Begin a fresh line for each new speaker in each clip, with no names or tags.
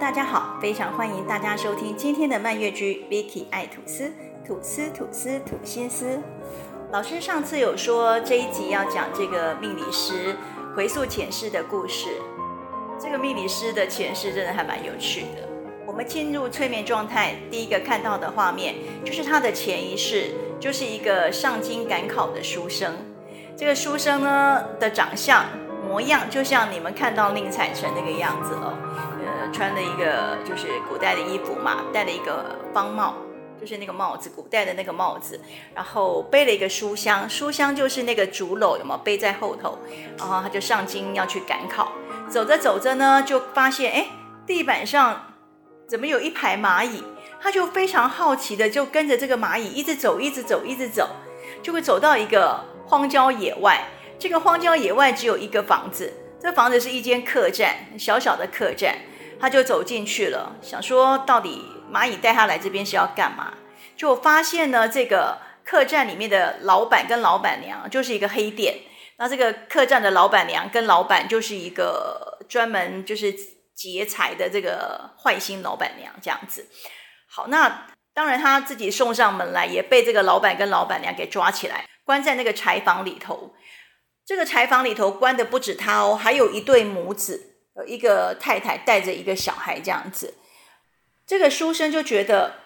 大家好，非常欢迎大家收听今天的慢月居 Vicky 爱吐司，吐司吐司吐心思。老师上次有说这一集要讲这个命理师回溯前世的故事，这个命理师的前世真的还蛮有趣的。我们进入催眠状态，第一个看到的画面就是他的前一世，就是一个上京赶考的书生。这个书生呢的长相模样，就像你们看到宁采臣那个样子哦。穿了一个就是古代的衣服嘛，戴了一个方帽，就是那个帽子，古代的那个帽子，然后背了一个书箱，书箱就是那个竹篓，有没有背在后头？然后他就上京要去赶考，走着走着呢，就发现哎，地板上怎么有一排蚂蚁？他就非常好奇的就跟着这个蚂蚁一直走，一直走，一直走，就会走到一个荒郊野外。这个荒郊野外只有一个房子，这房子是一间客栈，小小的客栈。他就走进去了，想说到底蚂蚁带他来这边是要干嘛？就发现呢，这个客栈里面的老板跟老板娘就是一个黑店。那这个客栈的老板娘跟老板就是一个专门就是劫财的这个坏心老板娘这样子。好，那当然他自己送上门来，也被这个老板跟老板娘给抓起来，关在那个柴房里头。这个柴房里头关的不止他哦，还有一对母子。有一个太太带着一个小孩这样子，这个书生就觉得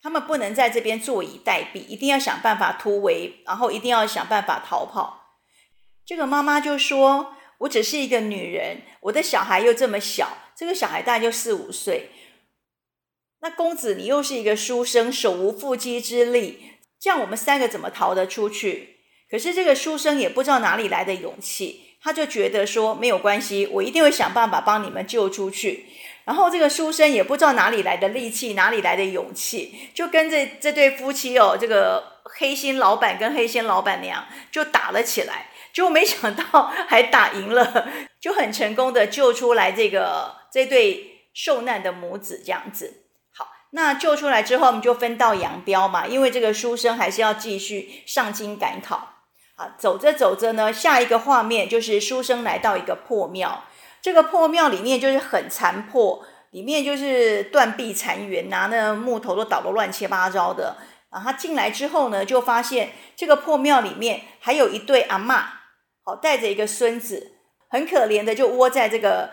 他们不能在这边坐以待毙，一定要想办法突围，然后一定要想办法逃跑。这个妈妈就说：“我只是一个女人，我的小孩又这么小，这个小孩大概就四五岁。那公子你又是一个书生，手无缚鸡之力，这样我们三个怎么逃得出去？可是这个书生也不知道哪里来的勇气。”他就觉得说没有关系，我一定会想办法帮你们救出去。然后这个书生也不知道哪里来的力气，哪里来的勇气，就跟这这对夫妻哦，这个黑心老板跟黑心老板娘就打了起来。就没想到还打赢了，就很成功的救出来这个这对受难的母子这样子。好，那救出来之后，我们就分道扬镳嘛，因为这个书生还是要继续上京赶考。啊，走着走着呢，下一个画面就是书生来到一个破庙。这个破庙里面就是很残破，里面就是断壁残垣呐，那木头都倒得乱七八糟的。啊，他进来之后呢，就发现这个破庙里面还有一对阿嬷，好带着一个孙子，很可怜的就窝在这个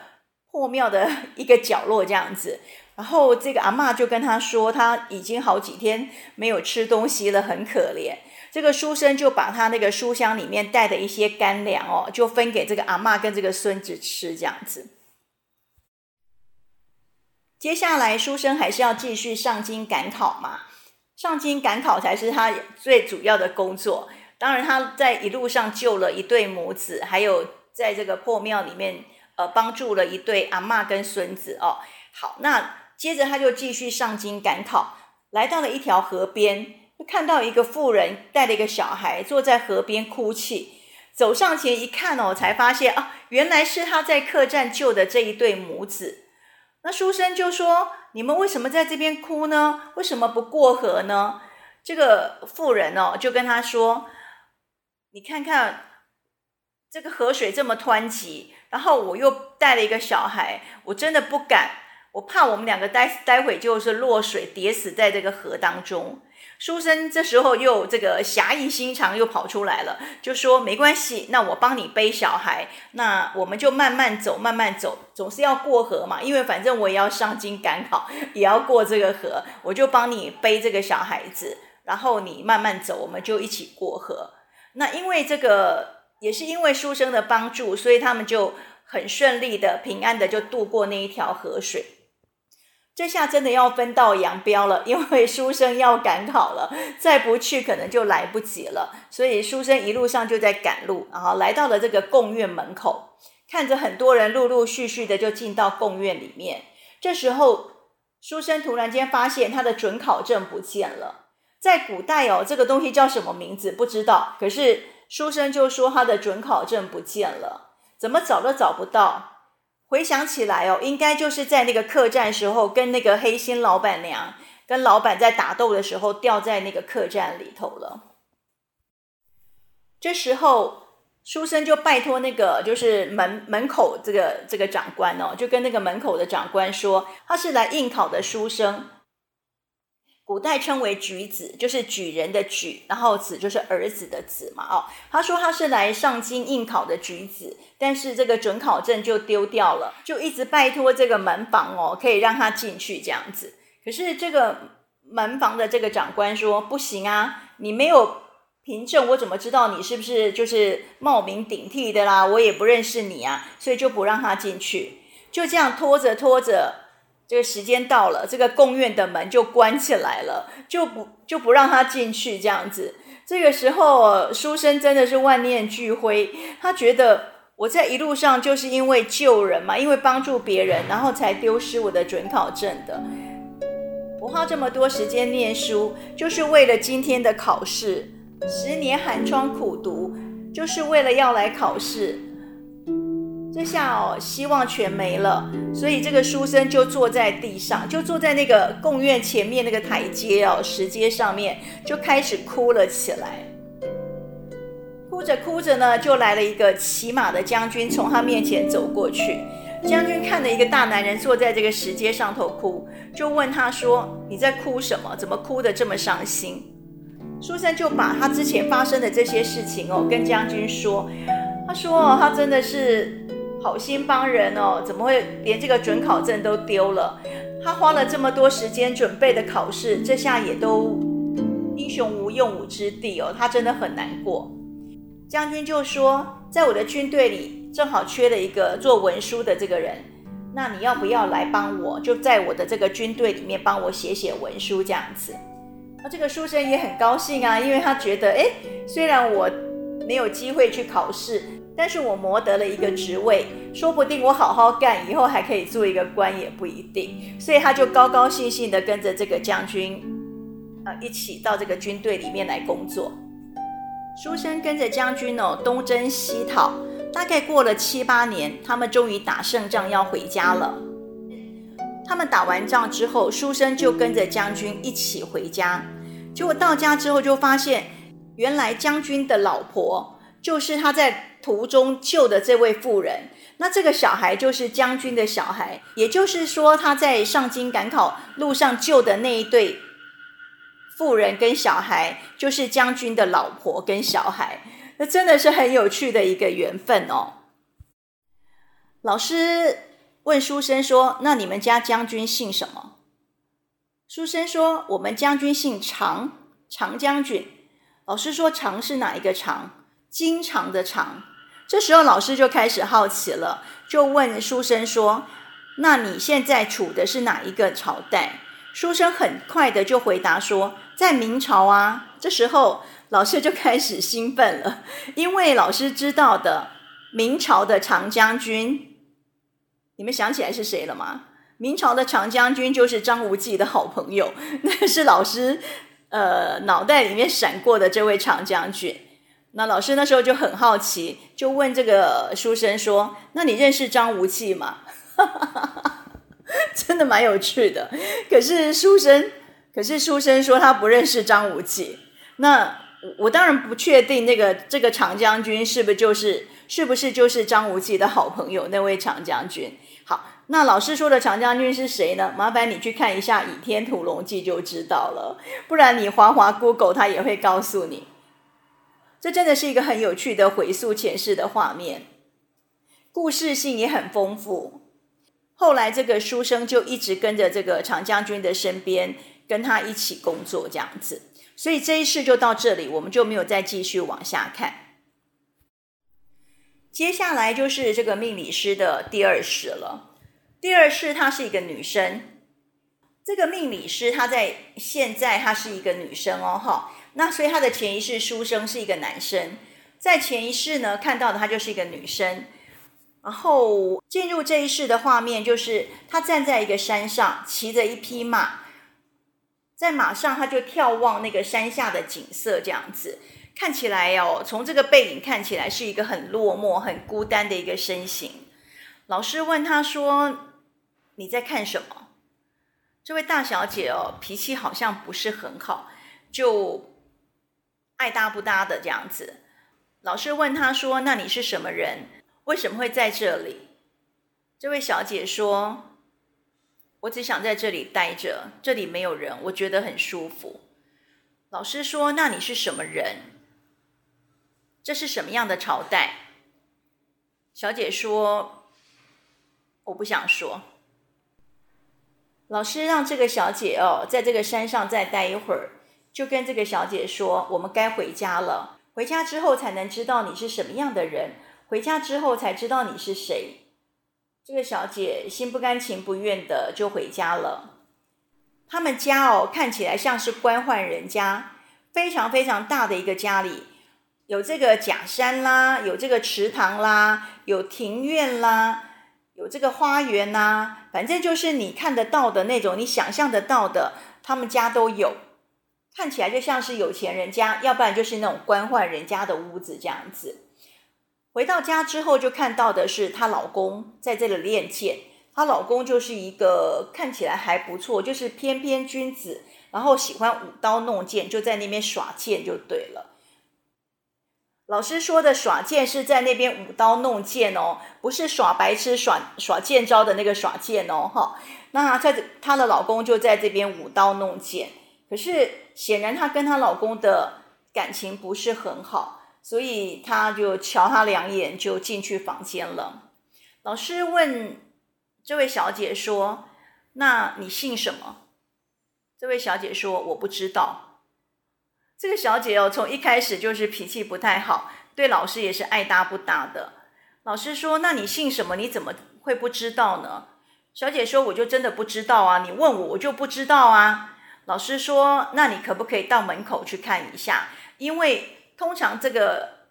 破庙的 一个角落这样子。然后这个阿嬷就跟他说，他已经好几天没有吃东西了，很可怜。这个书生就把他那个书箱里面带的一些干粮哦，就分给这个阿嬷跟这个孙子吃，这样子。接下来，书生还是要继续上京赶考嘛，上京赶考才是他最主要的工作。当然，他在一路上救了一对母子，还有在这个破庙里面，呃，帮助了一对阿嬷跟孙子哦。好，那接着他就继续上京赶考，来到了一条河边。看到一个妇人带了一个小孩坐在河边哭泣，走上前一看哦，才发现啊，原来是他在客栈救的这一对母子。那书生就说：“你们为什么在这边哭呢？为什么不过河呢？”这个妇人哦，就跟他说：“你看看这个河水这么湍急，然后我又带了一个小孩，我真的不敢，我怕我们两个待待会就是落水跌死在这个河当中。”书生这时候又这个侠义心肠又跑出来了，就说没关系，那我帮你背小孩，那我们就慢慢走，慢慢走，总是要过河嘛，因为反正我也要上京赶考，也要过这个河，我就帮你背这个小孩子，然后你慢慢走，我们就一起过河。那因为这个也是因为书生的帮助，所以他们就很顺利的、平安的就渡过那一条河水。这下真的要分道扬镳了，因为书生要赶考了，再不去可能就来不及了。所以书生一路上就在赶路，然后来到了这个贡院门口，看着很多人陆陆续续的就进到贡院里面。这时候，书生突然间发现他的准考证不见了。在古代哦，这个东西叫什么名字不知道，可是书生就说他的准考证不见了，怎么找都找不到。回想起来哦，应该就是在那个客栈时候，跟那个黑心老板娘跟老板在打斗的时候，掉在那个客栈里头了。这时候，书生就拜托那个就是门门口这个这个长官哦，就跟那个门口的长官说，他是来应考的书生。古代称为举子，就是举人的举，然后子就是儿子的子嘛。哦，他说他是来上京应考的举子，但是这个准考证就丢掉了，就一直拜托这个门房哦，可以让他进去这样子。可是这个门房的这个长官说不行啊，你没有凭证，我怎么知道你是不是就是冒名顶替的啦？我也不认识你啊，所以就不让他进去。就这样拖着拖着。这个时间到了，这个贡院的门就关起来了，就不就不让他进去这样子。这个时候，书生真的是万念俱灰，他觉得我在一路上就是因为救人嘛，因为帮助别人，然后才丢失我的准考证的。我花这么多时间念书，就是为了今天的考试，十年寒窗苦读，就是为了要来考试。这下哦，希望全没了，所以这个书生就坐在地上，就坐在那个贡院前面那个台阶哦，石阶上面，就开始哭了起来。哭着哭着呢，就来了一个骑马的将军，从他面前走过去。将军看了一个大男人坐在这个石阶上头哭，就问他说：“你在哭什么？怎么哭得这么伤心？”书生就把他之前发生的这些事情哦，跟将军说。他说：“哦，他真的是。”好心帮人哦，怎么会连这个准考证都丢了？他花了这么多时间准备的考试，这下也都英雄无用武之地哦，他真的很难过。将军就说，在我的军队里正好缺了一个做文书的这个人，那你要不要来帮我？就在我的这个军队里面帮我写写文书这样子。那这个书生也很高兴啊，因为他觉得，哎，虽然我没有机会去考试。但是我谋得了一个职位，说不定我好好干，以后还可以做一个官也不一定。所以他就高高兴兴地跟着这个将军，呃，一起到这个军队里面来工作。书生跟着将军哦，东征西讨，大概过了七八年，他们终于打胜仗要回家了。他们打完仗之后，书生就跟着将军一起回家。结果到家之后，就发现原来将军的老婆就是他在。途中救的这位妇人，那这个小孩就是将军的小孩，也就是说他在上京赶考路上救的那一对妇人跟小孩，就是将军的老婆跟小孩，那真的是很有趣的一个缘分哦。老师问书生说：“那你们家将军姓什么？”书生说：“我们将军姓常，常将军。”老师说：“常是哪一个常？经常的常。”这时候，老师就开始好奇了，就问书生说：“那你现在处的是哪一个朝代？”书生很快的就回答说：“在明朝啊。”这时候，老师就开始兴奋了，因为老师知道的明朝的长将军，你们想起来是谁了吗？明朝的长将军就是张无忌的好朋友，那是老师呃脑袋里面闪过的这位长将军。那老师那时候就很好奇，就问这个书生说：“那你认识张无忌吗？” 真的蛮有趣的。可是书生，可是书生说他不认识张无忌。那我当然不确定那个这个长将军是不是就是是不是就是张无忌的好朋友那位长将军。好，那老师说的长将军是谁呢？麻烦你去看一下《倚天屠龙记》就知道了，不然你滑滑 Google 他也会告诉你。这真的是一个很有趣的回溯前世的画面，故事性也很丰富。后来这个书生就一直跟着这个长将军的身边，跟他一起工作这样子。所以这一世就到这里，我们就没有再继续往下看。接下来就是这个命理师的第二世了。第二世她是一个女生，这个命理师她在现在她是一个女生哦，哈。那所以他的前一世书生是一个男生，在前一世呢看到的他就是一个女生，然后进入这一世的画面就是他站在一个山上，骑着一匹马，在马上他就眺望那个山下的景色，这样子看起来哦，从这个背影看起来是一个很落寞、很孤单的一个身形。老师问他说：“你在看什么？”这位大小姐哦，脾气好像不是很好，就。爱搭不搭的这样子，老师问他说：“那你是什么人？为什么会在这里？”这位小姐说：“我只想在这里待着，这里没有人，我觉得很舒服。”老师说：“那你是什么人？这是什么样的朝代？”小姐说：“我不想说。”老师让这个小姐哦，在这个山上再待一会儿，就跟这个小姐说：“我们该回家了。”回家之后才能知道你是什么样的人，回家之后才知道你是谁。这个小姐心不甘情不愿的就回家了。他们家哦，看起来像是官宦人家，非常非常大的一个家里，有这个假山啦，有这个池塘啦，有庭院啦，有这个花园啦，反正就是你看得到的那种，你想象得到的，他们家都有。看起来就像是有钱人家，要不然就是那种官宦人家的屋子这样子。回到家之后，就看到的是她老公在这里练剑。她老公就是一个看起来还不错，就是翩翩君子，然后喜欢舞刀弄剑，就在那边耍剑就对了。老师说的耍剑是在那边舞刀弄剑哦，不是耍白痴耍耍剑招的那个耍剑哦，哈。那她她的老公就在这边舞刀弄剑。可是显然她跟她老公的感情不是很好，所以她就瞧他两眼就进去房间了。老师问这位小姐说：“那你姓什么？”这位小姐说：“我不知道。”这个小姐哦，从一开始就是脾气不太好，对老师也是爱搭不搭的。老师说：“那你姓什么？你怎么会不知道呢？”小姐说：“我就真的不知道啊，你问我，我就不知道啊。”老师说：“那你可不可以到门口去看一下？因为通常这个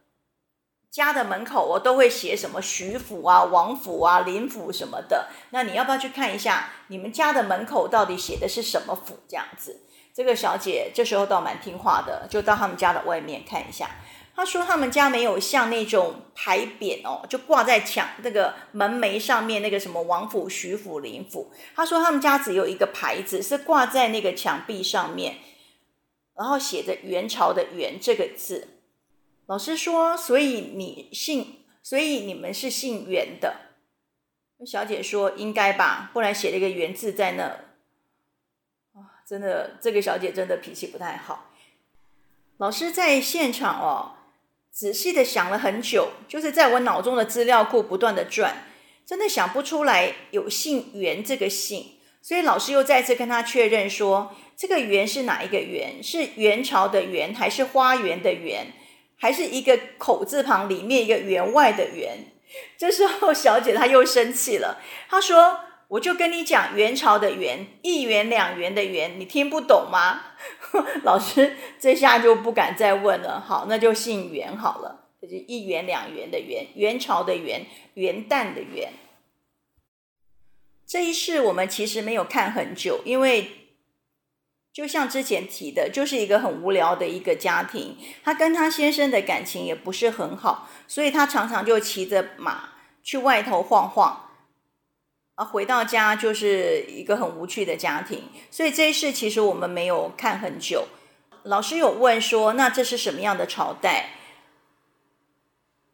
家的门口我都会写什么徐府啊、王府啊、林府什么的。那你要不要去看一下你们家的门口到底写的是什么府？这样子，这个小姐这时候倒蛮听话的，就到他们家的外面看一下。”他说他们家没有像那种牌匾哦，就挂在墙那个门楣上面那个什么王府、徐府、林府。他说他们家只有一个牌子，是挂在那个墙壁上面，然后写着“元朝”的“元”这个字。老师说，所以你姓，所以你们是姓元的。小姐说应该吧，不然写了一个“元”字在那。啊，真的，这个小姐真的脾气不太好。老师在现场哦。仔细的想了很久，就是在我脑中的资料库不断的转，真的想不出来有姓袁这个姓，所以老师又再次跟他确认说，这个袁是哪一个袁？是元朝的元，还是花园的园，还是一个口字旁里面一个员外的员？这时候小姐她又生气了，她说。我就跟你讲，元朝的元，一元两元的元，你听不懂吗？老师这下就不敢再问了。好，那就姓元好了，就是一元两元的元，元朝的元，元旦的元。这一世我们其实没有看很久，因为就像之前提的，就是一个很无聊的一个家庭，他跟他先生的感情也不是很好，所以他常常就骑着马去外头晃晃。啊，回到家就是一个很无趣的家庭，所以这一世其实我们没有看很久。老师有问说，那这是什么样的朝代？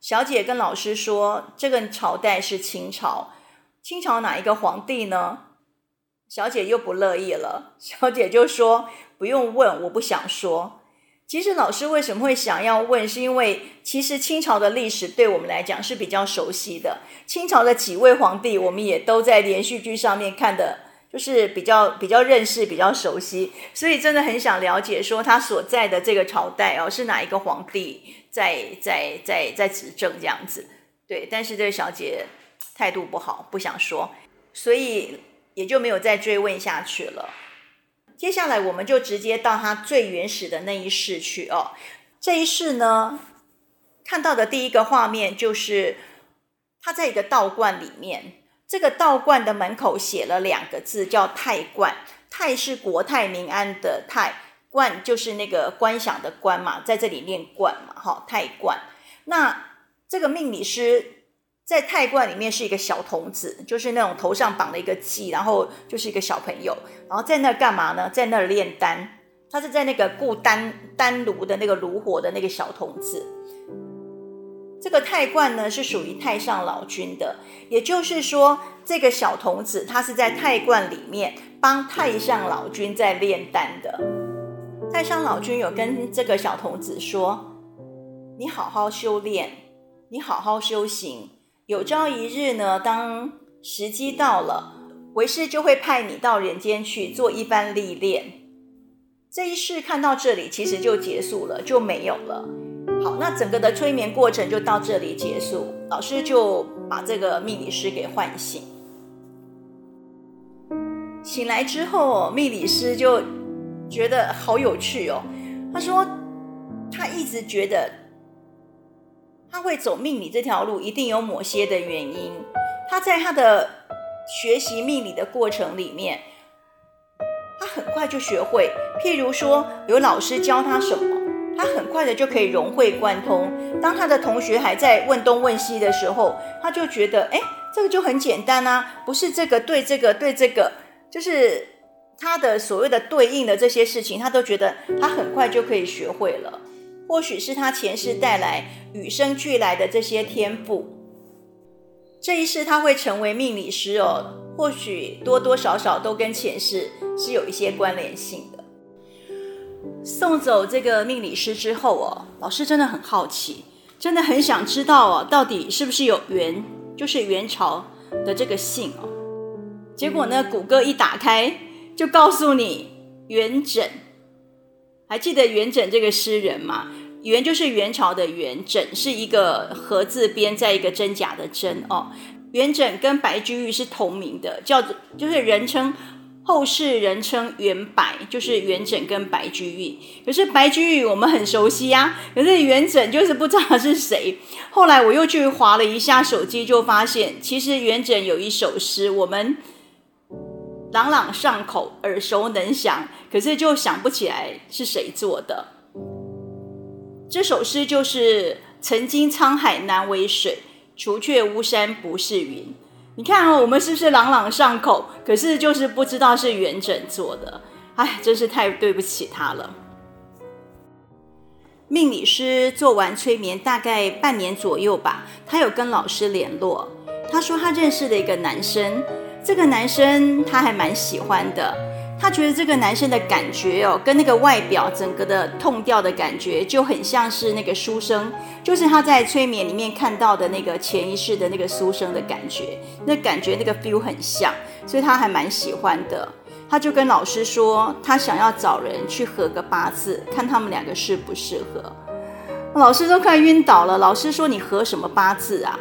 小姐跟老师说，这个朝代是清朝。清朝哪一个皇帝呢？小姐又不乐意了，小姐就说，不用问，我不想说。其实老师为什么会想要问？是因为其实清朝的历史对我们来讲是比较熟悉的。清朝的几位皇帝，我们也都在连续剧上面看的，就是比较比较认识、比较熟悉。所以真的很想了解，说他所在的这个朝代哦，是哪一个皇帝在在在在执政这样子？对，但是这个小姐态度不好，不想说，所以也就没有再追问下去了。接下来我们就直接到他最原始的那一世去哦。这一世呢，看到的第一个画面就是他在一个道观里面，这个道观的门口写了两个字，叫泰观。泰是国泰民安的泰，观就是那个观想的观嘛，在这里念观嘛，哈，泰观。那这个命理师。在泰观里面是一个小童子，就是那种头上绑了一个髻，然后就是一个小朋友，然后在那干嘛呢？在那炼丹，他是在那个固丹丹炉的那个炉火的那个小童子。这个太冠呢是属于太上老君的，也就是说，这个小童子他是在太冠里面帮太上老君在炼丹的。太上老君有跟这个小童子说：“你好好修炼，你好好修行，有朝一日呢，当时机到了，为师就会派你到人间去做一番历练。”这一世看到这里，其实就结束了，就没有了。好，那整个的催眠过程就到这里结束。老师就把这个命理师给唤醒。醒来之后，命理师就觉得好有趣哦。他说，他一直觉得他会走命理这条路，一定有某些的原因。他在他的学习命理的过程里面，他很快就学会。譬如说，有老师教他什么。他很快的就可以融会贯通。当他的同学还在问东问西的时候，他就觉得，哎，这个就很简单啊，不是这个对这个对这个，就是他的所谓的对应的这些事情，他都觉得他很快就可以学会了。或许是他前世带来与生俱来的这些天赋，这一世他会成为命理师哦。或许多多少少都跟前世是有一些关联性的。送走这个命理师之后哦，老师真的很好奇，真的很想知道哦，到底是不是有元，就是元朝的这个姓哦。结果呢，谷歌一打开就告诉你元稹，还记得元稹这个诗人吗？元就是元朝的元，稹是一个禾字边，在一个真假的真哦。元稹跟白居易是同名的，叫做就是人称。后世人称元白，就是元稹跟白居易。可是白居易我们很熟悉呀，可是元稹就是不知道是谁。后来我又去划了一下手机，就发现其实元稹有一首诗，我们朗朗上口、耳熟能详，可是就想不起来是谁做的。这首诗就是“曾经沧海难为水，除却巫山不是云”。你看哦，我们是不是朗朗上口？可是就是不知道是元稹做的，哎，真是太对不起他了。命理师做完催眠大概半年左右吧，他有跟老师联络，他说他认识了一个男生，这个男生他还蛮喜欢的。他觉得这个男生的感觉哦，跟那个外表整个的痛调的感觉就很像是那个书生，就是他在催眠里面看到的那个前一世的那个书生的感觉，那感觉那个 feel 很像，所以他还蛮喜欢的。他就跟老师说，他想要找人去合个八字，看他们两个适不适合。老师都快晕倒了。老师说：“你合什么八字啊？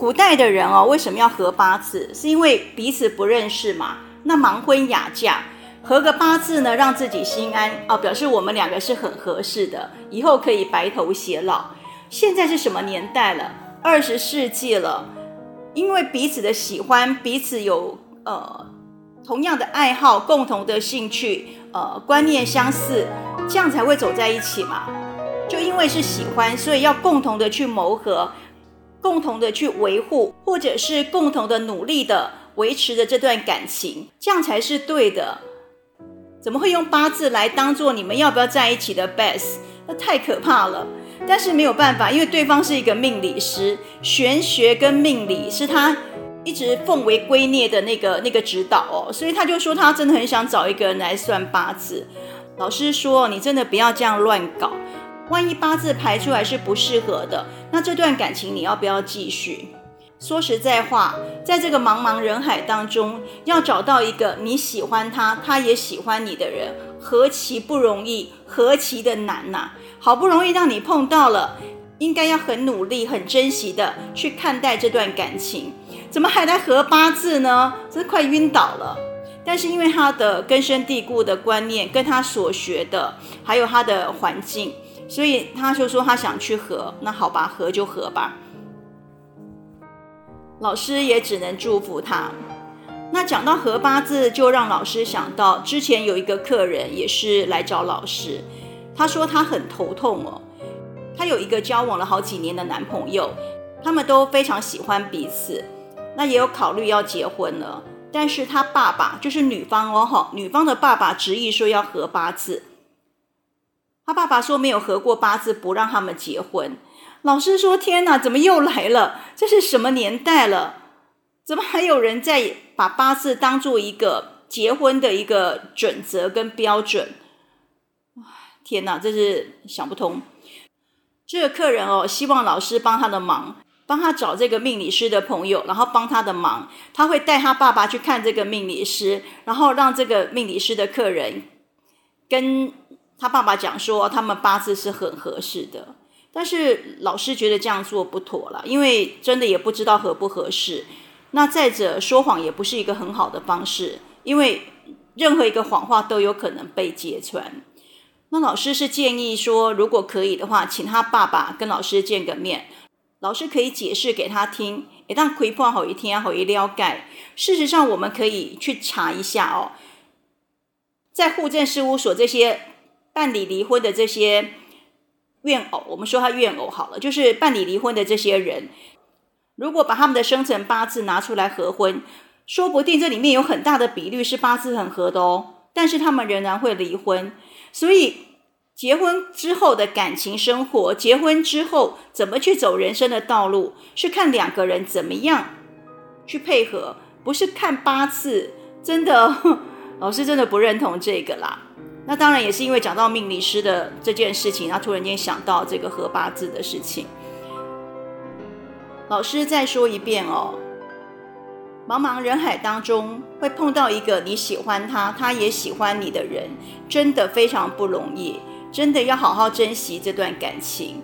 古代的人哦，为什么要合八字？是因为彼此不认识嘛？那盲婚哑嫁。”合个八字呢，让自己心安哦，表示我们两个是很合适的，以后可以白头偕老。现在是什么年代了？二十世纪了，因为彼此的喜欢，彼此有呃同样的爱好，共同的兴趣，呃观念相似，这样才会走在一起嘛。就因为是喜欢，所以要共同的去谋合，共同的去维护，或者是共同的努力的维持着这段感情，这样才是对的。怎么会用八字来当做你们要不要在一起的 best？那太可怕了。但是没有办法，因为对方是一个命理师，玄学跟命理是他一直奉为圭臬的那个那个指导哦，所以他就说他真的很想找一个人来算八字。老师说，你真的不要这样乱搞，万一八字排出来是不适合的，那这段感情你要不要继续？说实在话，在这个茫茫人海当中，要找到一个你喜欢他，他也喜欢你的人，何其不容易，何其的难呐、好不容易让你碰到了，应该要很努力、很珍惜的去看待这段感情，怎么还来合八字呢？真是快晕倒了。但是因为他的根深蒂固的观念，跟他所学的，还有他的环境，所以他就说他想去合。那好吧，合就合吧。老师也只能祝福他。那讲到合八字，就让老师想到之前有一个客人也是来找老师，他说他很头痛哦。他有一个交往了好几年的男朋友，他们都非常喜欢彼此，那也有考虑要结婚了。但是他爸爸就是女方哦，哈，女方的爸爸执意说要合八字。他爸爸说没有合过八字，不让他们结婚。老师说：“天哪，怎么又来了？这是什么年代了？怎么还有人在把八字当做一个结婚的一个准则跟标准？”天哪，这是想不通。这个客人哦，希望老师帮他的忙，帮他找这个命理师的朋友，然后帮他的忙。他会带他爸爸去看这个命理师，然后让这个命理师的客人跟他爸爸讲说，他们八字是很合适的。但是老师觉得这样做不妥了，因为真的也不知道合不合适。那再者，说谎也不是一个很好的方式，因为任何一个谎话都有可能被揭穿。那老师是建议说，如果可以的话，请他爸爸跟老师见个面，老师可以解释给他听，一旦亏破好一天好一了解。事实上，我们可以去查一下哦，在户政事务所这些办理离婚的这些怨偶，我们说他怨偶好了，就是办理离婚的这些人，如果把他们的生辰八字拿出来合婚，说不定这里面有很大的比率是八字很合的哦，但是他们仍然会离婚。所以，结婚之后的感情生活，结婚之后怎么去走人生的道路，是看两个人怎么样去配合，不是看八字。真的，老师真的不认同这个啦。那当然也是因为讲到命理师的这件事情，他突然间想到这个合八字的事情。老师再说一遍哦。茫茫人海当中，会碰到一个你喜欢他，他也喜欢你的人，真的非常不容易，真的要好好珍惜这段感情，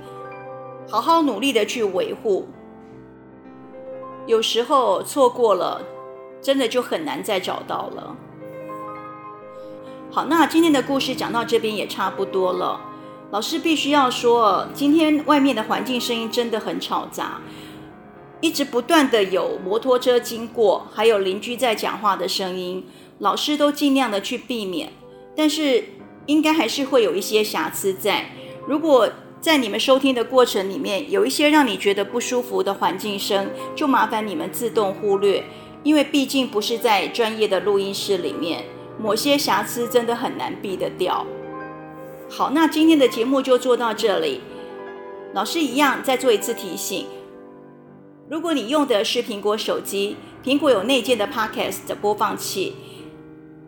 好好努力的去维护。有时候错过了，真的就很难再找到了。好，那今天的故事讲到这边也差不多了。老师必须要说，今天外面的环境声音真的很吵杂。一直不断的有摩托车经过，还有邻居在讲话的声音，老师都尽量的去避免，但是应该还是会有一些瑕疵在。如果在你们收听的过程里面有一些让你觉得不舒服的环境声，就麻烦你们自动忽略，因为毕竟不是在专业的录音室里面，某些瑕疵真的很难避得掉。好，那今天的节目就做到这里，老师一样再做一次提醒。如果你用的是苹果手机，苹果有内建的 Podcast 的播放器，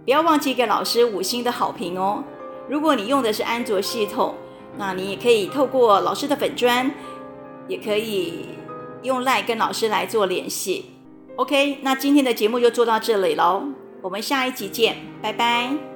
不要忘记给老师五星的好评哦。如果你用的是安卓系统，那你也可以透过老师的粉砖，也可以用 LINE 跟老师来做联系。OK，那今天的节目就做到这里喽，我们下一集见，拜拜。